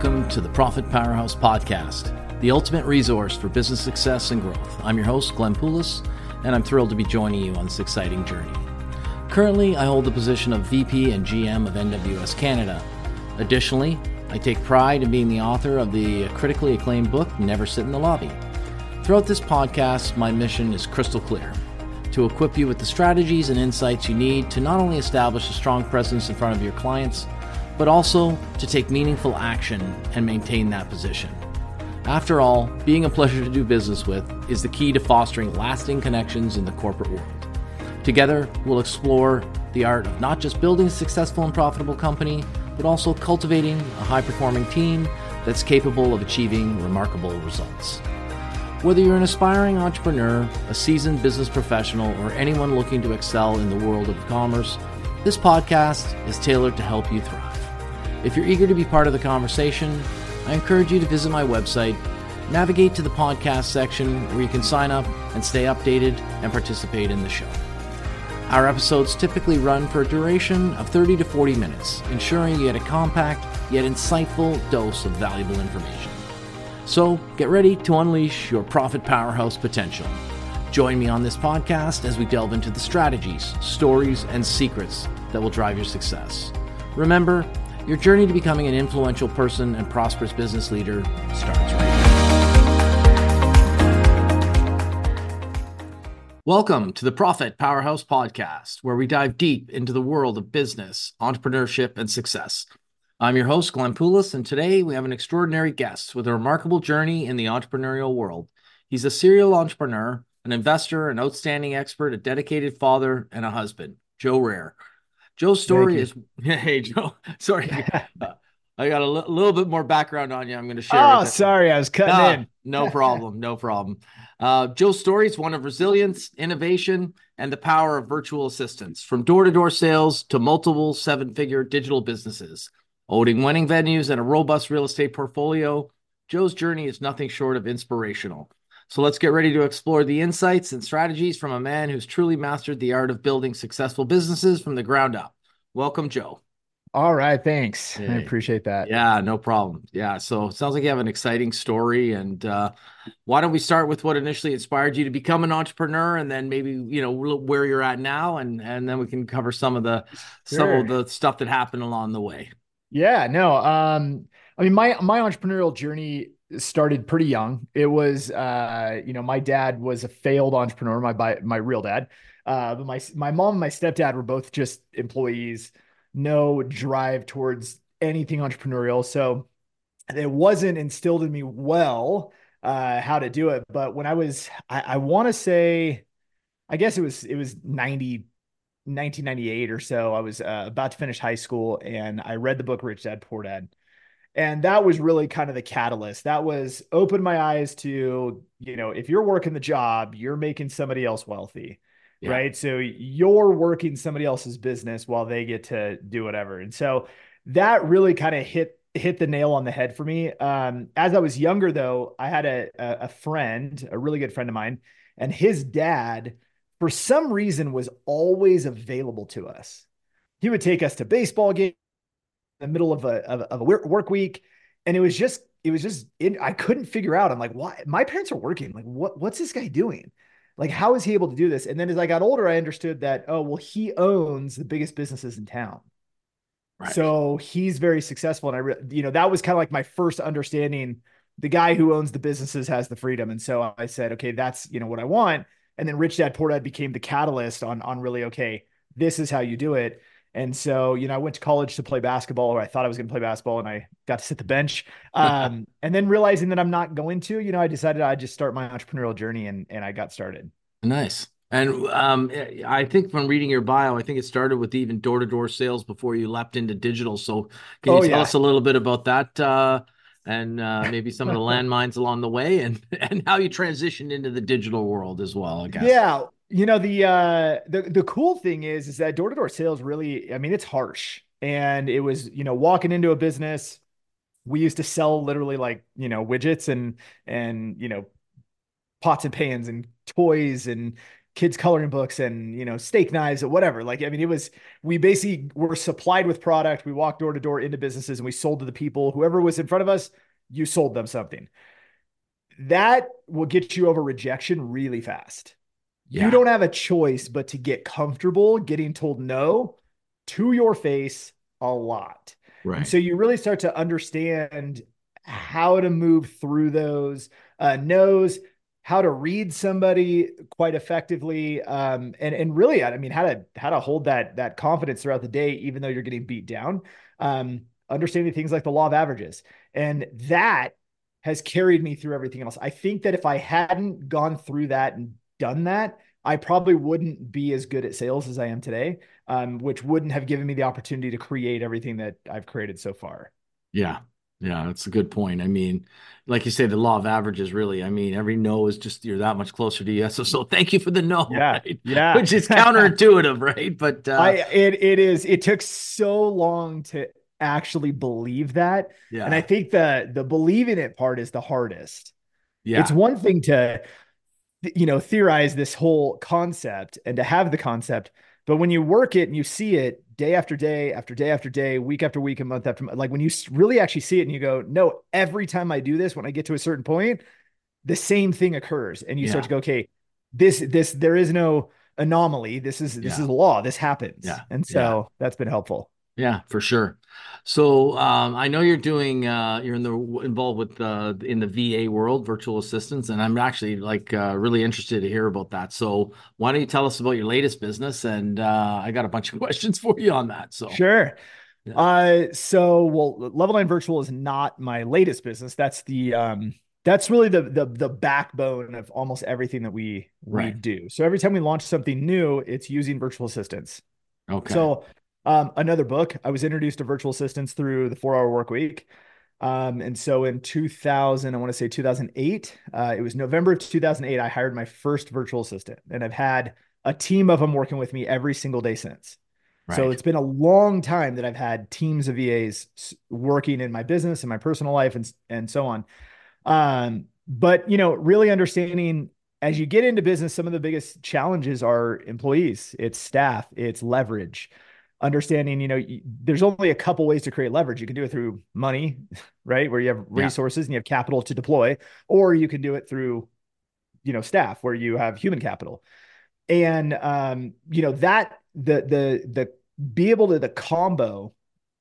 welcome to the Profit Powerhouse Podcast, the ultimate resource for business success and growth. I'm your host, Glenn Poulos, and I'm thrilled to be joining you on this exciting journey. Currently, I hold the position of VP and GM of NWS Canada. Additionally, I take pride in being the author of the critically acclaimed book, Never Sit in the Lobby. Throughout this podcast, my mission is crystal clear to equip you with the strategies and insights you need to not only establish a strong presence in front of your clients, but also to take meaningful action and maintain that position. After all, being a pleasure to do business with is the key to fostering lasting connections in the corporate world. Together, we'll explore the art of not just building a successful and profitable company, but also cultivating a high performing team that's capable of achieving remarkable results. Whether you're an aspiring entrepreneur, a seasoned business professional, or anyone looking to excel in the world of commerce, this podcast is tailored to help you thrive. If you're eager to be part of the conversation, I encourage you to visit my website, navigate to the podcast section where you can sign up and stay updated and participate in the show. Our episodes typically run for a duration of 30 to 40 minutes, ensuring you get a compact yet insightful dose of valuable information. So get ready to unleash your profit powerhouse potential. Join me on this podcast as we delve into the strategies, stories, and secrets that will drive your success. Remember, your journey to becoming an influential person and prosperous business leader starts right now. Welcome to the Profit Powerhouse Podcast, where we dive deep into the world of business, entrepreneurship, and success. I'm your host, Glenn Poulos, and today we have an extraordinary guest with a remarkable journey in the entrepreneurial world. He's a serial entrepreneur, an investor, an outstanding expert, a dedicated father, and a husband, Joe Rare. Joe's story is hey Joe. Sorry, I got a l- little bit more background on you. I'm going to share. Oh, sorry, I was cutting in. no problem, no problem. Uh, Joe's story is one of resilience, innovation, and the power of virtual assistants, from door-to-door sales to multiple seven-figure digital businesses, owning winning venues and a robust real estate portfolio. Joe's journey is nothing short of inspirational. So let's get ready to explore the insights and strategies from a man who's truly mastered the art of building successful businesses from the ground up. Welcome, Joe. All right, thanks. Hey. I appreciate that. Yeah, no problem. Yeah, so it sounds like you have an exciting story, and uh, why don't we start with what initially inspired you to become an entrepreneur, and then maybe you know where you're at now, and and then we can cover some of the sure. some of the stuff that happened along the way. Yeah, no, um, I mean my my entrepreneurial journey started pretty young. It was, uh, you know, my dad was a failed entrepreneur, my my real dad. Uh, but my my mom and my stepdad were both just employees, no drive towards anything entrepreneurial. So it wasn't instilled in me well uh, how to do it. But when I was, I, I want to say, I guess it was it was 90, 1998 or so. I was uh, about to finish high school, and I read the book Rich Dad Poor Dad and that was really kind of the catalyst. That was open my eyes to you know if you're working the job you're making somebody else wealthy yeah. right? So you're working somebody else's business while they get to do whatever. And so that really kind of hit hit the nail on the head for me. Um, as i was younger though i had a, a friend a really good friend of mine and his dad for some reason was always available to us. He would take us to baseball games the middle of a, of, of a work week. And it was just, it was just, it, I couldn't figure out. I'm like, why? My parents are working. Like, what, what's this guy doing? Like, how is he able to do this? And then as I got older, I understood that, oh, well, he owns the biggest businesses in town. Right. So he's very successful. And I, re- you know, that was kind of like my first understanding. The guy who owns the businesses has the freedom. And so I said, okay, that's, you know, what I want. And then Rich Dad Poor Dad became the catalyst on, on really, okay, this is how you do it. And so, you know, I went to college to play basketball, or I thought I was going to play basketball, and I got to sit the bench. Um, and then realizing that I'm not going to, you know, I decided I'd just start my entrepreneurial journey, and and I got started. Nice. And um, I think from reading your bio, I think it started with even door to door sales before you leapt into digital. So, can you oh, tell yeah. us a little bit about that? Uh, and uh, maybe some of the landmines along the way, and and how you transitioned into the digital world as well. I guess. Yeah, you know the uh the the cool thing is is that door to door sales really I mean it's harsh. And it was you know walking into a business we used to sell literally like you know widgets and and you know pots and pans and toys and kids coloring books and you know steak knives or whatever. Like i mean it was we basically were supplied with product. We walked door to door into businesses and we sold to the people. Whoever was in front of us you sold them something. That will get you over rejection really fast yeah. you don't have a choice but to get comfortable getting told no to your face a lot. Right. and so you really start to understand how to move through those uh, no's how to read somebody quite effectively um, and and really i mean how to how to hold that that confidence throughout the day even though you're getting beat down um, understanding things like the law of averages. And that has carried me through everything else. I think that if i hadn't gone through that and done that i probably wouldn't be as good at sales as i am today um, which wouldn't have given me the opportunity to create everything that i've created so far yeah yeah, that's a good point. I mean, like you say, the law of averages really, I mean, every no is just you're that much closer to yes. So, so thank you for the no. Yeah. Right? Yeah. Which is counterintuitive, right? But uh, I it it is it took so long to actually believe that. Yeah. And I think the the believing it part is the hardest. Yeah. It's one thing to you know theorize this whole concept and to have the concept, but when you work it and you see it, day after day after day after day, week after week, and month after month. Like when you really actually see it and you go, no, every time I do this, when I get to a certain point, the same thing occurs. And you yeah. start to go, okay, this, this, there is no anomaly. This is, this yeah. is law. This happens. Yeah. And so that's been helpful. Yeah, for sure. So um, I know you're doing uh, you're in the involved with uh, in the VA world, virtual assistants, and I'm actually like uh, really interested to hear about that. So why don't you tell us about your latest business? And uh, I got a bunch of questions for you on that. So sure. Yeah. Uh, so well, Level Nine Virtual is not my latest business. That's the um, that's really the the the backbone of almost everything that we right. we do. So every time we launch something new, it's using virtual assistants. Okay. So um, another book. I was introduced to virtual assistants through the Four Hour Work Week. Um, and so in 2000, I want to say 2008, uh, it was November of 2008, I hired my first virtual assistant, and I've had a team of them working with me every single day since. Right. So it's been a long time that I've had teams of VAs working in my business and my personal life and, and so on. Um, but you know, really understanding as you get into business, some of the biggest challenges are employees, it's staff, it's leverage understanding you know there's only a couple ways to create leverage. You can do it through money right? Where you have resources yeah. and you have capital to deploy or you can do it through you know staff where you have human capital. And um you know that the the the be able to the combo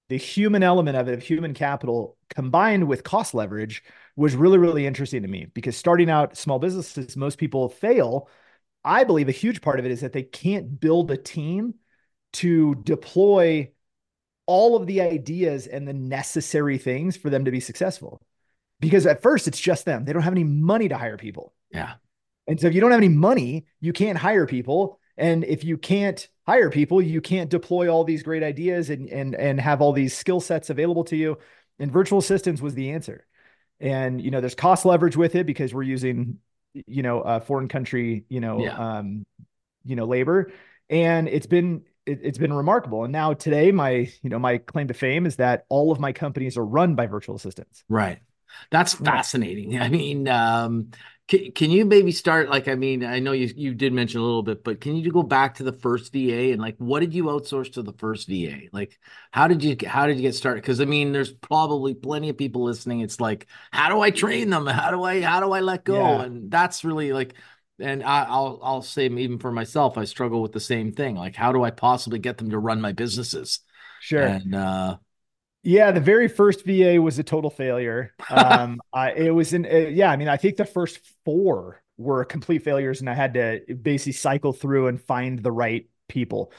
the human element of it of human capital combined with cost leverage was really really interesting to me because starting out small businesses most people fail. I believe a huge part of it is that they can't build a team to deploy all of the ideas and the necessary things for them to be successful. Because at first it's just them. They don't have any money to hire people. Yeah. And so if you don't have any money, you can't hire people. And if you can't hire people, you can't deploy all these great ideas and and and have all these skill sets available to you. And virtual assistants was the answer. And you know, there's cost leverage with it because we're using, you know, a foreign country, you know, yeah. um, you know, labor. And it's been it, has been remarkable. And now today, my you know my claim to fame is that all of my companies are run by virtual assistants. Right. That's fascinating. I mean, um, can, can you maybe start like I mean, I know you you did mention a little bit, but can you go back to the first VA and like what did you outsource to the first VA? Like how did you how did you get started? Because I mean, there's probably plenty of people listening. It's like, how do I train them? How do I how do I let go? Yeah. And that's really like and I, will I'll say even for myself, I struggle with the same thing. Like, how do I possibly get them to run my businesses? Sure. And uh, yeah, the very first VA was a total failure. Um, I, it was in uh, yeah. I mean, I think the first four were complete failures, and I had to basically cycle through and find the right people.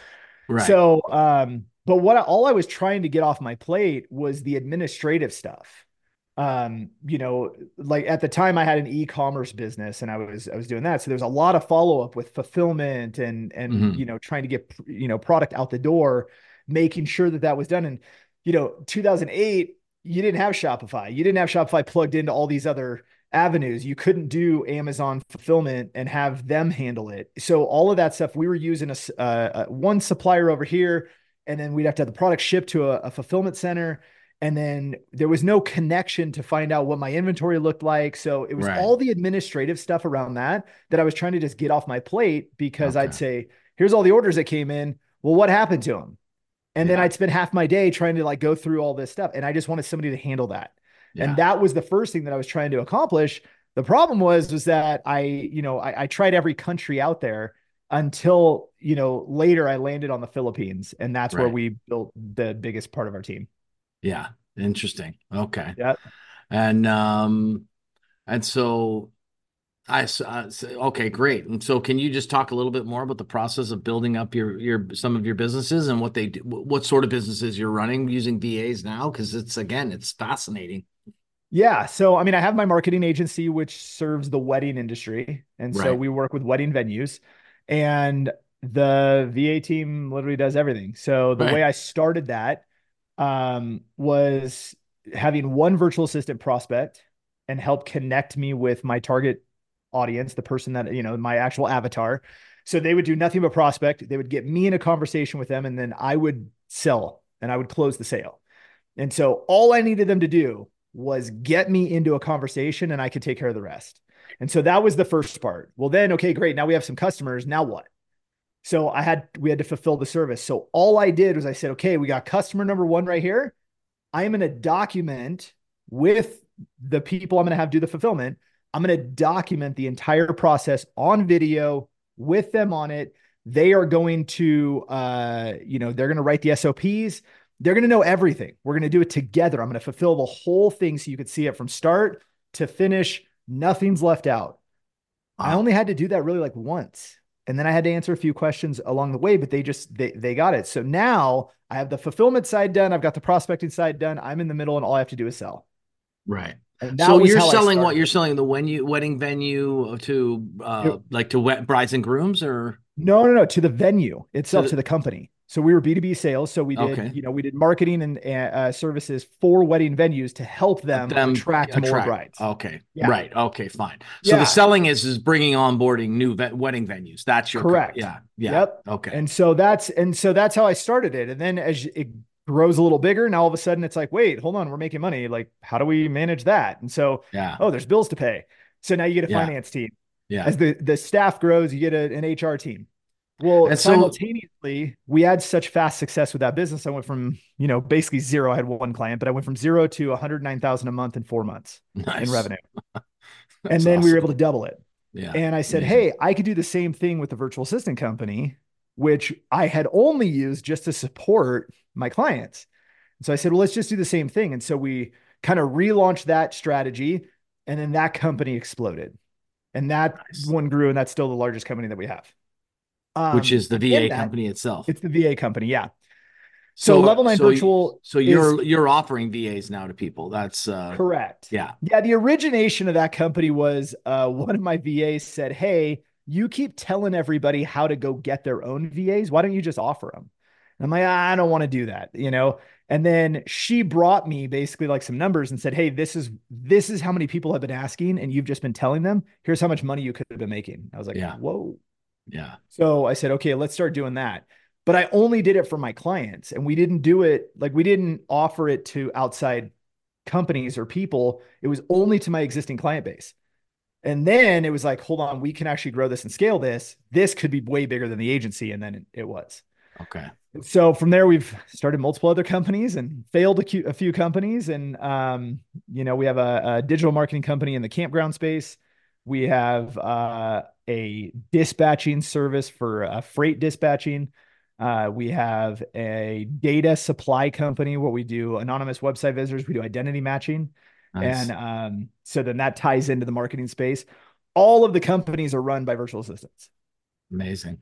Right. So, um, but what all I was trying to get off my plate was the administrative stuff um, you know, like at the time I had an e-commerce business and I was I was doing that. So there's a lot of follow-up with fulfillment and and mm-hmm. you know, trying to get you know, product out the door, making sure that that was done and you know, 2008 you didn't have Shopify. You didn't have Shopify plugged into all these other avenues. You couldn't do Amazon fulfillment and have them handle it. So all of that stuff we were using a, uh, one supplier over here and then we'd have to have the product shipped to a, a fulfillment center And then there was no connection to find out what my inventory looked like. So it was Right. all the administrative stuff around that that I was trying to just get off my plate because Okay. I'd say, here's all the orders that came in. Well, what happened to them? And then I'd spend half my day trying to like go through all this stuff. And I just wanted somebody to handle that. Yeah. And that was the first thing that I was trying to accomplish. The problem was, was that I, you know, I, I tried every country out there until, you know, later I landed on the Philippines. And that's where we built the biggest part of our team. Yeah. Interesting. Okay. Yeah. And um and so I, uh, s- okay, great. And so can you just talk a little bit more about the process of building up your your some of your businesses and what they do, what sort of businesses you're running using VAs now because it's again, it's fascinating. Yeah. So, I mean, I have my marketing agency, which serves the wedding industry. And so we work with wedding venues and the VA team literally does everything. So the Right. way I started that um, was having one virtual assistant prospect and help connect me with my target audience, the person that, you know, my actual avatar. So they would do nothing but prospect. They would get me in a conversation with them and then I would sell and I would close the sale. And so all I needed them to do was get me into a conversation and I could take care of the rest. And so that was the first part. Well, then, okay, great. Now we have some customers. Now what? So I had, we had to fulfill the service. So all I did was I said, okay, we got customer number one right here. I am going to document with the people I'm going to have do the fulfillment. I'm going to document the entire process on video with them on it. They are going to, uh, you know, they're going to write the SOPs. They're going to know everything. We're going to do it together. I'm going to fulfill the whole thing so you could see it from start to finish. Nothing's left out. I only had to do that really like once. And then I had to answer a few questions along the way, but they just they they got it. So now I have the fulfillment side done, I've got the prospecting side done. I'm in the middle and all I have to do is sell. Right. So you're selling what you're selling the venue wedding venue to uh like to wet brides and grooms or No, no, no, to the venue itself, the- to the company. So we were B2B sales. So we did, Okay. you know, we did marketing and uh, services for wedding venues to help them, attract, more brides. Okay. Yeah. Right. Okay, fine. So Yeah. the selling is is bringing onboarding new ve- wedding venues. That's your Correct. Yeah. Yeah. Yep. Okay. And so that's and so that's how I started it. And then as it grows a little bigger, now all of a sudden it's like, wait, hold on, we're making money. Like, how do we manage that? And so, yeah. oh, there's bills to pay. So now you get a Yeah. finance team. Yeah. As the the staff grows, you get a, an HR team. Well, And so- simultaneously, we had such fast success with that business. I went from, you know, basically zero. I had one client, but I went from zero to 109,000 a month in four months Nice. in revenue. and then we were able to double it. Yeah. And I said, Amazing. Hey, I could do the same thing with the virtual assistant company, which I had only used just to support my clients. And so I said, Well, let's just do the same thing. And so we kind of relaunched that strategy. And then that company exploded. And that Nice. one grew. And that's still the largest company that we have. Um, Which is the VA company itself. It's the VA company. Yeah. So, Level Nine so Virtual. So you're you're offering VAs now to people. That's uh correct. yeah. Yeah, the origination of that company was uh, one of my VAs said, "Hey, you keep telling everybody how to go get their own VAs. Why don't you just offer them?" And I'm like, I don't want to do that, you know. And then she brought me basically like some numbers and said, "Hey, this is this is how many people have been asking, and you've just been telling them. Here's how much money you could have been making." I was like, Yeah. "Whoa." Yeah. So I said, okay, let's start doing that. But I only did it for my clients and we didn't do it like we didn't offer it to outside companies or people. It was only to my existing client base. And then it was like, hold on, we can actually grow this and scale this. This could be way bigger than the agency. And then it, was. Okay. So from there, we've started multiple other companies and failed a, few- a few companies. And, um, you know, we have a, a digital marketing company in the campground space. We have uh, a dispatching service for uh, freight dispatching. Uh, we have a data supply company where we do anonymous website visitors. We do identity matching. Nice. And um, so then that ties into the marketing space. All of the companies are run by virtual assistants. Amazing.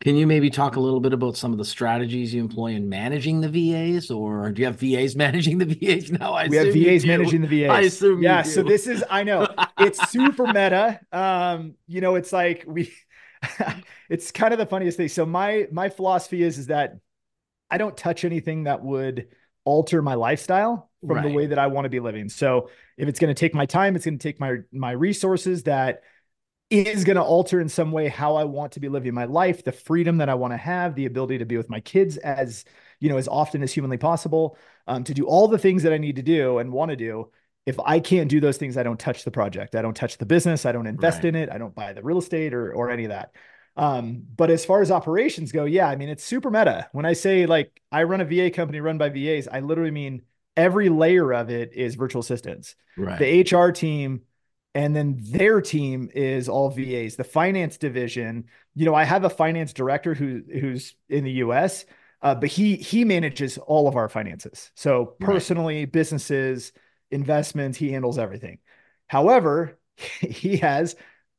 Can you maybe talk a little bit about some of the strategies you employ in managing the VAs, or do you have VAs managing the VAs now? I we have VAs managing the VAs. I assume you yeah. So this is I know it's super meta. Um, you know, it's like we it's kind of the funniest thing. So my my philosophy is is that I don't touch anything that would alter my lifestyle from the way that I want to be living. So if it's going to take my time, it's going to take my my resources that is going to alter in some way how I want to be living my life, the freedom that I want to have, the ability to be with my kids as, you know, as often as humanly possible, um, to do all the things that I need to do and want to do. If I can't do those things, I don't touch the project. I don't touch the business. I don't invest right. in it. I don't buy the real estate or, or any of that. Um, but as far as operations go, yeah, I mean, it's super meta. When I say like I run a VA company run by VAs, I literally mean every layer of it is virtual assistants. Right. The HR team, and then their team is all VAs. The finance division, you know, I have a finance director who who's in the US, uh, but he he manages all of our finances. So personally, right. businesses, investments, he handles everything. However, he has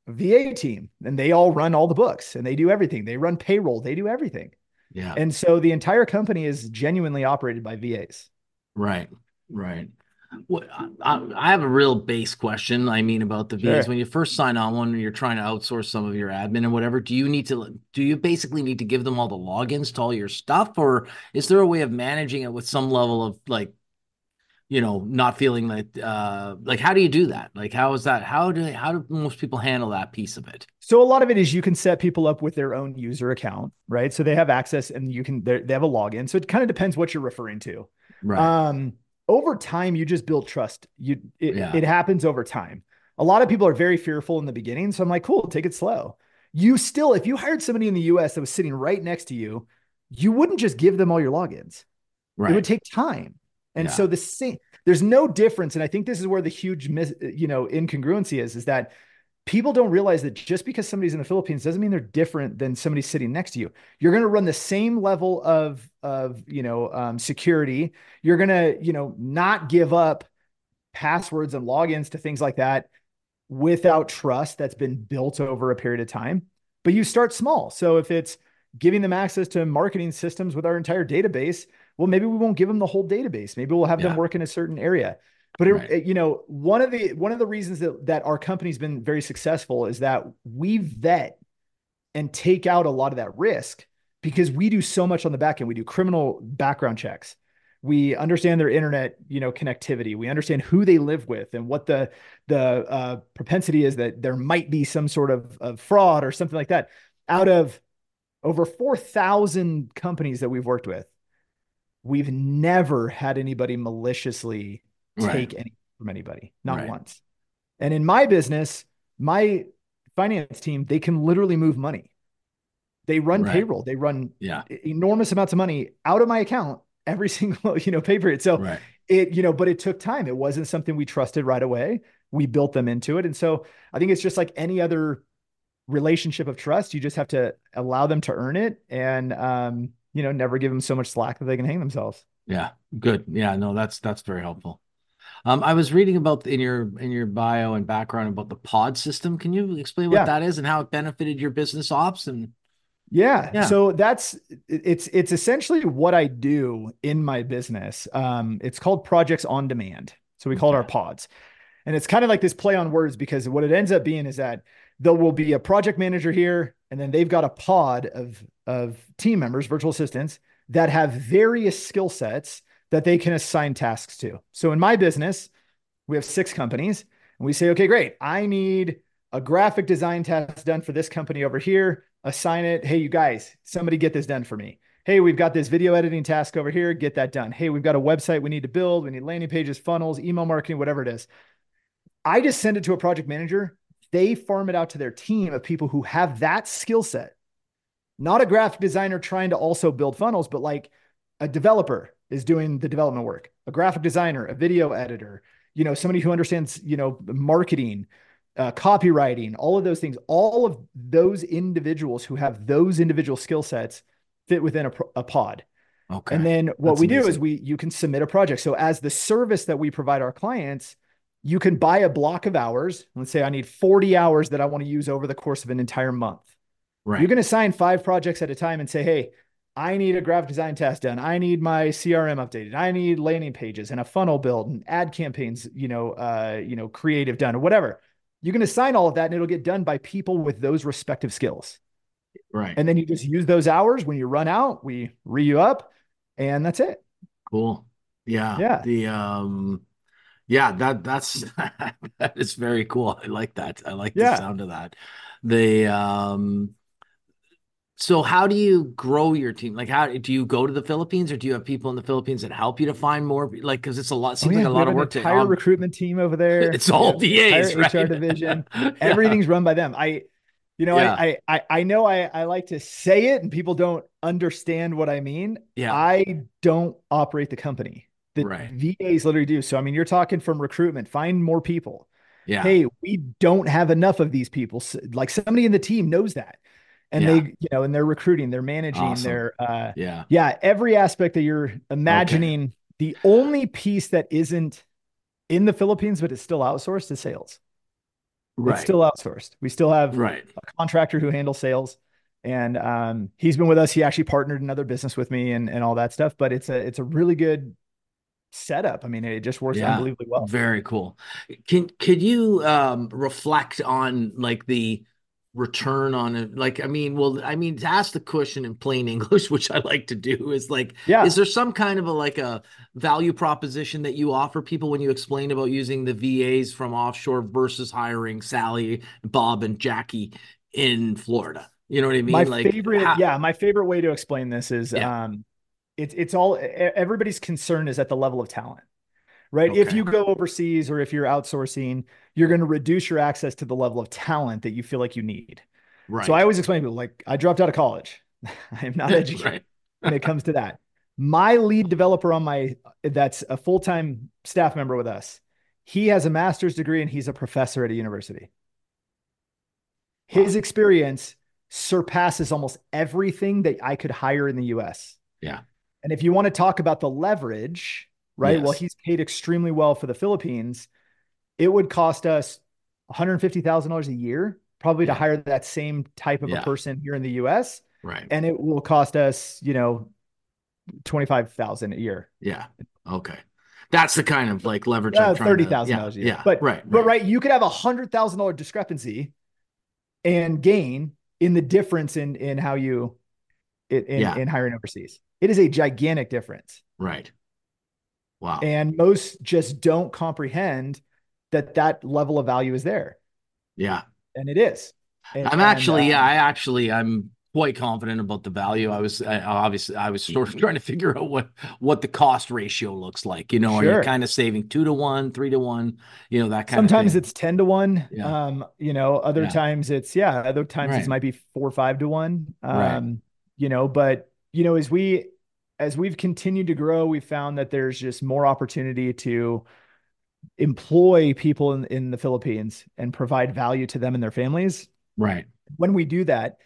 a VA team and they all run all the books and they do everything. They run payroll, they do everything. Yeah. And so the entire company is genuinely operated by VAs. Right. Right. I, I, have a real base question. I mean, about the VAs. Sure. When you first sign on one, you're trying to outsource some of your admin and whatever. Do you need to? Do you basically need to give them all the logins to all your stuff, or is there a way of managing it with some level of like, you know, not feeling like, uh, like how do you do that? Like, how is that? How do how do most people handle that piece of it? So a lot of it is you can set people up with their own user account, right? So they have access and you can they have a login. So it kind of depends what you're referring to. Right. Um, over time you just build trust you it, yeah. it happens over time a lot of people are very fearful in the beginning so i'm like cool take it slow you still if you hired somebody in the us that was sitting right next to you you wouldn't just give them all your logins right. it would take time and yeah. so the same there's no difference and i think this is where the huge mis, you know incongruency is is that people don't realize that just because somebody's in the Philippines doesn't mean they're different than somebody sitting next to you. You're going to run the same level of of you know um, security. You're going to you know not give up passwords and logins to things like that without trust that's been built over a period of time. But you start small. So if it's giving them access to marketing systems with our entire database, well, maybe we won't give them the whole database. Maybe we'll have yeah. them work in a certain area. But it, right. it, you know, one of the one of the reasons that that our company's been very successful is that we vet and take out a lot of that risk because we do so much on the back end. We do criminal background checks. We understand their internet, you know, connectivity. We understand who they live with and what the the uh, propensity is that there might be some sort of, of fraud or something like that. Out of over four thousand companies that we've worked with, we've never had anybody maliciously take right. any from anybody, not right. once. And in my business, my finance team, they can literally move money. They run right. payroll. They run yeah. enormous amounts of money out of my account every single, you know, pay period. So right. it, you know, but it took time. It wasn't something we trusted right away. We built them into it. And so I think it's just like any other relationship of trust. You just have to allow them to earn it and, um, you know, never give them so much slack that they can hang themselves. Yeah. Good. Yeah. No, that's, that's very helpful. Um, I was reading about in your in your bio and background about the pod system. Can you explain what yeah. that is and how it benefited your business ops and yeah. yeah. So that's it's it's essentially what I do in my business. Um, it's called projects on demand. So we call it our pods. And it's kind of like this play on words because what it ends up being is that there will be a project manager here, and then they've got a pod of of team members, virtual assistants that have various skill sets that they can assign tasks to. So in my business, we have six companies and we say, okay, great. I need a graphic design task done for this company over here. Assign it. Hey, you guys, somebody get this done for me. Hey, we've got this video editing task over here. Get that done. Hey, we've got a website we need to build. We need landing pages, funnels, email marketing, whatever it is. I just send it to a project manager. They farm it out to their team of people who have that skill set. Not a graphic designer trying to also build funnels, but like a developer is doing the development work, a graphic designer, a video editor, you know, somebody who understands, you know, marketing, uh, copywriting, all of those things, all of those individuals who have those individual skill sets fit within a, a pod. Okay. And then what That's we amazing. do is we you can submit a project. So as the service that we provide our clients, you can buy a block of hours. Let's say I need 40 hours that I want to use over the course of an entire month. Right. You can assign five projects at a time and say, hey, I need a graphic design test done. I need my CRM updated. I need landing pages and a funnel build and ad campaigns, you know, uh, you know, creative done or whatever. You can assign all of that and it'll get done by people with those respective skills. Right. And then you just use those hours when you run out, we re you up and that's it. Cool. Yeah. Yeah. The um yeah, that that's that is very cool. I like that. I like yeah. the sound of that. the um so how do you grow your team? Like how do you go to the Philippines or do you have people in the Philippines that help you to find more like because it's a lot seems oh, yeah. like a lot of work entire to um, recruitment team over there. It's all VAs, right? HR division. yeah. Everything's run by them. I you know, yeah. I, I I know I, I like to say it and people don't understand what I mean. Yeah. I don't operate the company. The right. VAs literally do. So I mean, you're talking from recruitment, find more people. Yeah. Hey, we don't have enough of these people. Like somebody in the team knows that and yeah. they you know and they're recruiting they're managing awesome. they're uh yeah yeah every aspect that you're imagining okay. the only piece that isn't in the philippines but it's still outsourced is sales right. it's still outsourced we still have right. a contractor who handles sales and um he's been with us he actually partnered another business with me and and all that stuff but it's a it's a really good setup. I mean, it just works yeah, unbelievably well. Very cool. Can could you um reflect on like the return on it. Like i mean well i mean to ask the question in plain english which i like to do is like yeah. is there some kind of a like a value proposition that you offer people when you explain about using the vas from offshore versus hiring sally bob and jackie in florida? You know what i mean? My like favorite how- yeah my favorite way to explain this is yeah. um it's it's all everybody's concern is at the level of talent right? Okay. If you go overseas or if you're outsourcing, you're going to reduce your access to the level of talent that you feel like you need. Right. So I always explain to people like I dropped out of college. I am not educated right. when it comes to that. My lead developer on my that's a full-time staff member with us. He has a master's degree and he's a professor at a university. His wow. experience surpasses almost everything that I could hire in the US. Yeah. And if you want to talk about the leverage, right? Yes. Well, he's paid extremely well for the Philippines. It would cost us $150,000 a year probably yeah. to hire that same type of yeah. a person here in the US. Right. And it will cost us, you know, 25,000 a year. Yeah. Okay. That's the kind of like leverage. Yeah, thirty thousand dollars yeah, a year. Yeah, but right, right, but right, you could have a hundred thousand dollar discrepancy and gain in the difference in in how you in, yeah. in hiring overseas. It is a gigantic difference. Right. Wow. And most just don't comprehend that that level of value is there. Yeah. And it is. And, I'm actually, and, uh, yeah, I actually, I'm quite confident about the value. I was I, obviously I was sort of trying to figure out what what the cost ratio looks like. You know, sure. are you kind of saving two to one, three to one? You know that kind Sometimes of. Sometimes it's ten to one. Yeah. Um, you know, other yeah. times it's yeah, other times right. it might be four or five to one. Um, right. you know, but you know, as we as we've continued to grow, we found that there's just more opportunity to employ people in, in the Philippines and provide value to them and their families. Right. When we do that,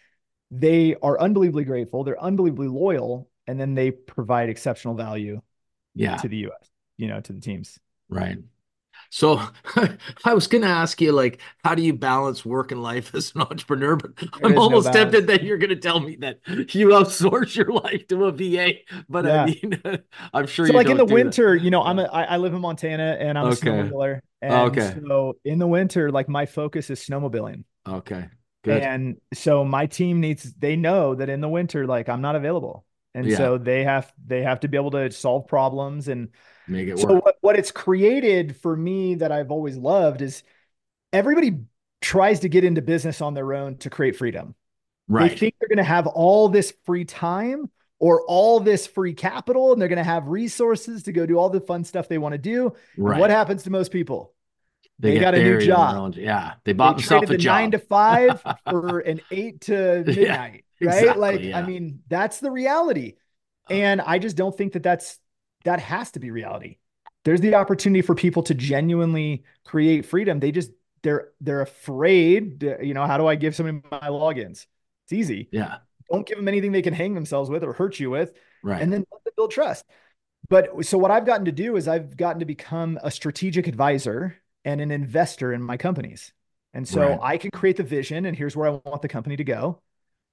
they are unbelievably grateful, they're unbelievably loyal, and then they provide exceptional value yeah. to the US, you know, to the teams. Right. So I was going to ask you, like, how do you balance work and life as an entrepreneur? But there I'm almost no tempted that you're going to tell me that you outsource your life to a VA. But yeah. I mean, I'm sure. So, like in the winter, that. you know, I'm a, I, I live in Montana and I'm okay. a snowmobiler. And okay. So in the winter, like my focus is snowmobiling. Okay. Good. And so my team needs. They know that in the winter, like I'm not available, and yeah. so they have they have to be able to solve problems and make it so work. What, what it's created for me that I've always loved is everybody tries to get into business on their own to create freedom. Right. They think they're going to have all this free time or all this free capital and they're going to have resources to go do all the fun stuff they want to do. Right. what happens to most people? They, they got a new job. yeah. They bought they themselves a the job. Nine to five for an eight to midnight. yeah, right. Exactly, like, yeah. I mean, that's the reality. Uh. And I just don't think that that's that has to be reality. There's the opportunity for people to genuinely create freedom. They just they're they're afraid. You know, how do I give somebody my logins? It's easy. Yeah. Don't give them anything they can hang themselves with or hurt you with. Right. And then build trust. But so what I've gotten to do is I've gotten to become a strategic advisor and an investor in my companies. And so right. I can create the vision and here's where I want the company to go.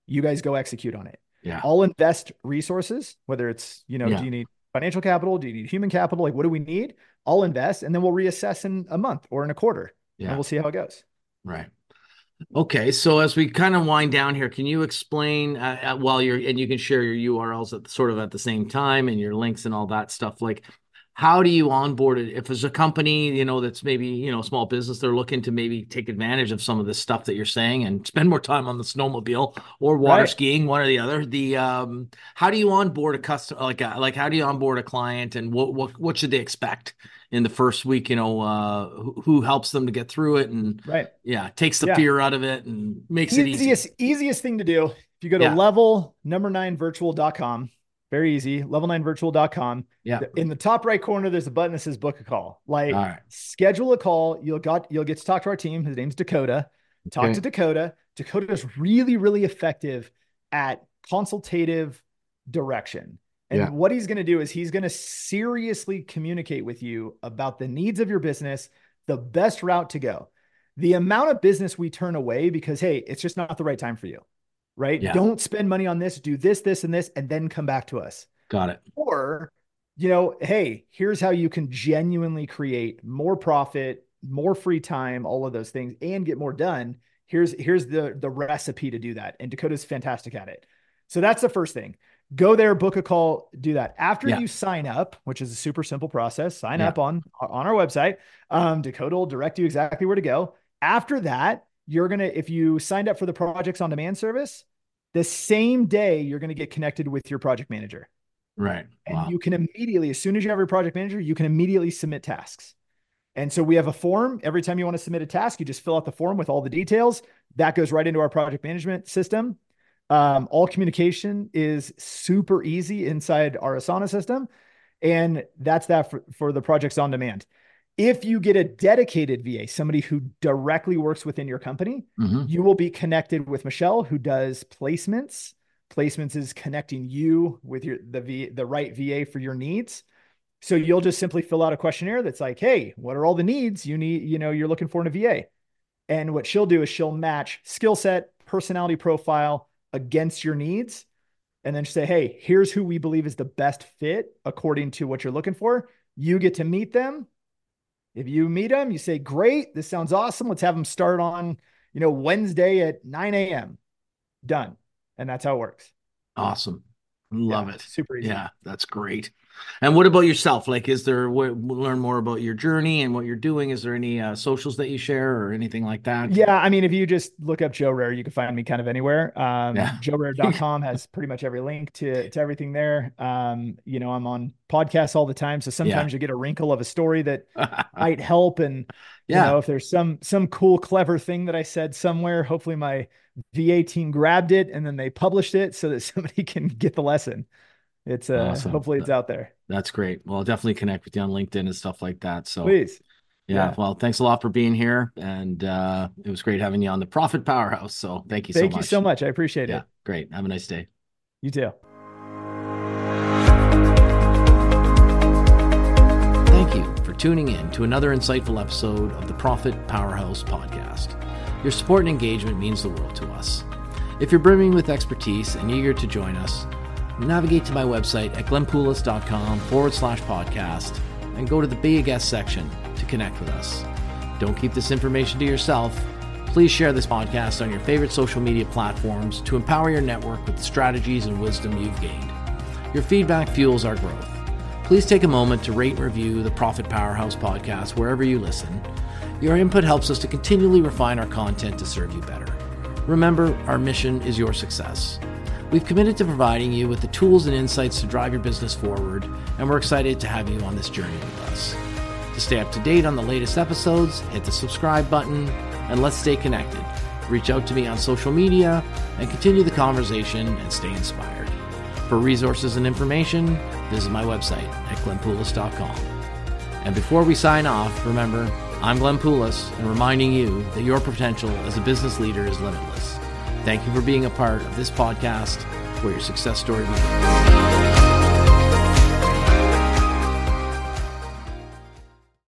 You guys go execute on it. Yeah. I'll invest resources, whether it's, you know, yeah. do you need financial capital? Do you need human capital? Like, what do we need? I'll invest and then we'll reassess in a month or in a quarter. Yeah. And we'll see how it goes. Right. Okay, so as we kind of wind down here, can you explain uh, uh while you're and you can share your URLs at sort of at the same time and your links and all that stuff, like how do you onboard it if there's a company you know that's maybe you know small business they're looking to maybe take advantage of some of this stuff that you're saying and spend more time on the snowmobile or water right. skiing one or the other the um how do you onboard a customer like a, like how do you onboard a client and what what what should they expect in the first week you know uh who, who helps them to get through it and right yeah takes the yeah. fear out of it and makes easiest, it easy easiest thing to do if you go to yeah. level number nine virtual.com very easy. Level9virtual.com. Yeah. In the top right corner, there's a button that says book a call. Like schedule a call. You'll got you'll get to talk to our team. His name's Dakota. Talk okay. to Dakota. Dakota is really, really effective at consultative direction. And yeah. what he's going to do is he's going to seriously communicate with you about the needs of your business, the best route to go. The amount of business we turn away because, hey, it's just not the right time for you right? Yeah. Don't spend money on this, do this, this, and this, and then come back to us. Got it. Or, you know, hey, here's how you can genuinely create more profit, more free time, all of those things, and get more done. Here's here's the the recipe to do that. And Dakota's fantastic at it. So that's the first thing. Go there, book a call, do that. After yeah. you sign up, which is a super simple process, sign yeah. up on on our website. Um, Dakota will direct you exactly where to go. After that, you're going to, if you signed up for the projects on demand service, the same day you're going to get connected with your project manager. Right. And wow. you can immediately, as soon as you have your project manager, you can immediately submit tasks. And so we have a form. Every time you want to submit a task, you just fill out the form with all the details. That goes right into our project management system. Um, all communication is super easy inside our Asana system. And that's that for, for the projects on demand. If you get a dedicated VA, somebody who directly works within your company, mm-hmm. you will be connected with Michelle, who does placements. Placements is connecting you with your the v, the right VA for your needs. So you'll just simply fill out a questionnaire that's like, "Hey, what are all the needs you need? You know, you're looking for in a VA." And what she'll do is she'll match skill set, personality profile against your needs, and then say, "Hey, here's who we believe is the best fit according to what you're looking for." You get to meet them if you meet them, you say, great, this sounds awesome. Let's have them start on, you know, Wednesday at 9 a.m. Done. And that's how it works. Awesome. Love yeah, it. Super easy. Yeah, that's great. And what about yourself? Like, is there what learn more about your journey and what you're doing? Is there any uh, socials that you share or anything like that? Yeah, I mean, if you just look up Joe Rare, you can find me kind of anywhere. Um, yeah. JoeRare.com has pretty much every link to to everything there. Um, you know, I'm on podcasts all the time, so sometimes yeah. you get a wrinkle of a story that might help. And yeah. you know, if there's some some cool, clever thing that I said somewhere, hopefully my VA team grabbed it and then they published it so that somebody can get the lesson it's uh awesome. hopefully it's out there. That's great. Well, I'll definitely connect with you on LinkedIn and stuff like that. So please. Yeah, yeah. Well, thanks a lot for being here. And uh it was great having you on the Profit Powerhouse. So thank you thank so much. You so much. I appreciate yeah, it. Great. Have a nice day. You too. Thank you for tuning in to another insightful episode of the Profit Powerhouse podcast. Your support and engagement means the world to us. If you're brimming with expertise and eager to join us, navigate to my website at glennpoulos.com forward slash podcast and go to the Be a Guest section to connect with us. Don't keep this information to yourself. Please share this podcast on your favorite social media platforms to empower your network with the strategies and wisdom you've gained. Your feedback fuels our growth. Please take a moment to rate and review the Profit Powerhouse podcast wherever you listen. Your input helps us to continually refine our content to serve you better. Remember, our mission is your success. We've committed to providing you with the tools and insights to drive your business forward, and we're excited to have you on this journey with us. To stay up to date on the latest episodes, hit the subscribe button, and let's stay connected. Reach out to me on social media and continue the conversation and stay inspired. For resources and information, visit my website at glennpoulos.com. And before we sign off, remember, I'm Glenn Poulos, and reminding you that your potential as a business leader is limitless. Thank you for being a part of this podcast where your success story begins.